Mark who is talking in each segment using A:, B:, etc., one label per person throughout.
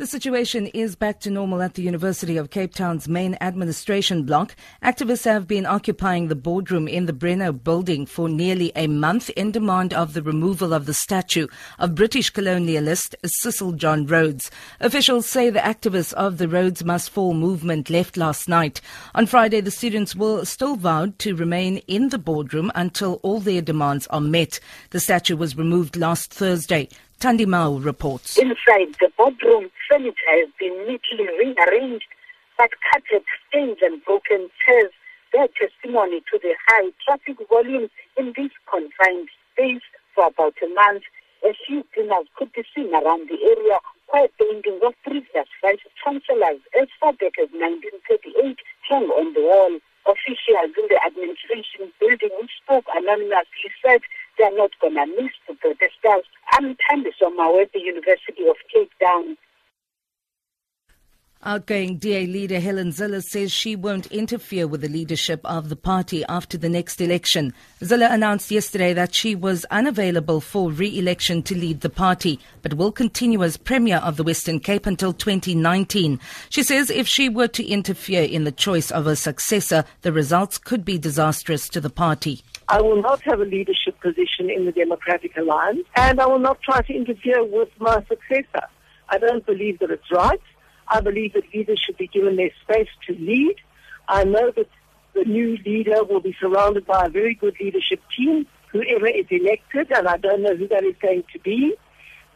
A: The situation is back to normal at the University of Cape Town's main administration block. Activists have been occupying the boardroom in the Bremner building for nearly a month in demand of the removal of the statue of British colonialist Cecil John Rhodes. Officials say the activists of the Rhodes Must Fall movement left last night. On Friday, the students will still vowed to remain in the boardroom until all their demands are met. The statue was removed last Thursday. Tandi Mao reports.
B: Inside the boardroom, furniture has been neatly rearranged, but carpet stains and broken chairs bear testimony to the high traffic volume in this confined space for about a month. A few cleaners could be seen around the area while paintings of previous vice chancellors as far back as 1938 hung on the wall. Officials in the administration building who spoke anonymously said they are not going to miss the protesters. I'm Thandi Somawe at the University of Cape Town.
A: Outgoing DA leader Helen Zille says she won't interfere with the leadership of the party after the next election. Zille announced yesterday that she was unavailable for re-election to lead the party, but will continue as Premier of the Western Cape until 2019. She says if she were to interfere in the choice of a successor, the results could be disastrous to the party.
C: I will not have a leadership position in the Democratic Alliance, and I will not try to interfere with my successor. I don't believe that it's right. I believe that leaders should be given their space to lead. I know that the new leader will be surrounded by a very good leadership team, whoever is elected, and I don't know who that is going to be.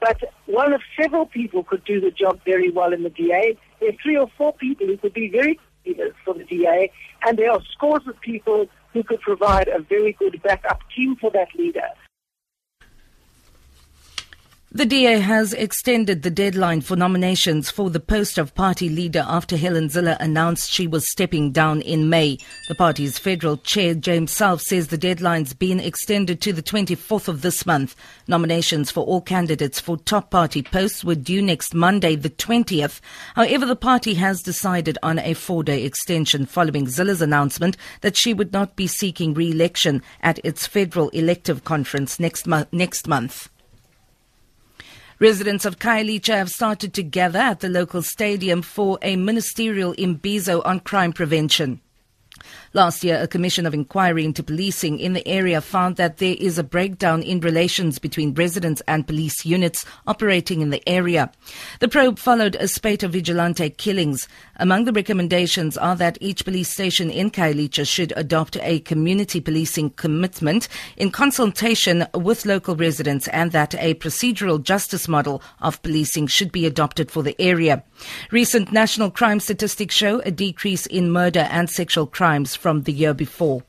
C: But one of several people could do the job very well in the DA. There are three or four people who could be very good leaders for the DA, and there are scores of people who could provide a very good backup team for that leader.
A: The DA has extended the deadline for nominations for the post of party leader after Helen Zille announced she was stepping down in May. The party's federal chair, James Selfe, says the deadline's been extended to the 24th of this month. Nominations for all candidates for top party posts were due next Monday, the 20th. However, the party has decided on a four-day extension following Zille's announcement that she would not be seeking re-election at its federal elective conference next, mo- next month. Residents of Khayelitsha have started to gather at the local stadium for a ministerial imbizo on crime prevention. Last year, a commission of inquiry into policing in the area found that there is a breakdown in relations between residents and police units operating in the area. The probe followed a spate of vigilante killings. Among the recommendations are that each police station in Khayelitsha should adopt a community policing commitment in consultation with local residents and that a procedural justice model of policing should be adopted for the area. Recent national crime statistics show a decrease in murder and sexual crimes from the year before.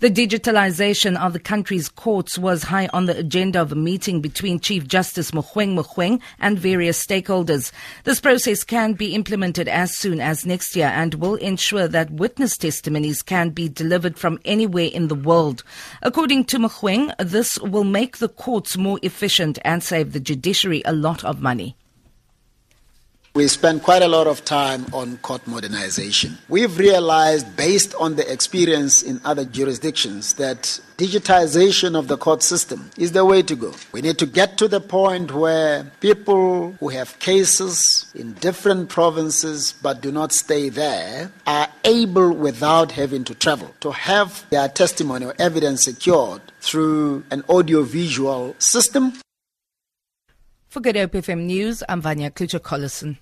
A: The digitalization of the country's courts was high on the agenda of a meeting between Chief Justice Mogoeng Mogoeng and various stakeholders. This process can be implemented as soon as next year and will ensure that witness testimonies can be delivered from anywhere in the world. According to Mogoeng, this will make the courts more efficient and save the judiciary a lot of money.
D: We spend quite a lot of time on court modernization. We've realized, based on the experience in other jurisdictions, that digitization of the court system is the way to go. We need to get to the point where people who have cases in different provinces but do not stay there are able, without having to travel, to have their testimony or evidence secured through an audiovisual system
A: For Good Hope FM News, I'm Vanya Klucher-Collison.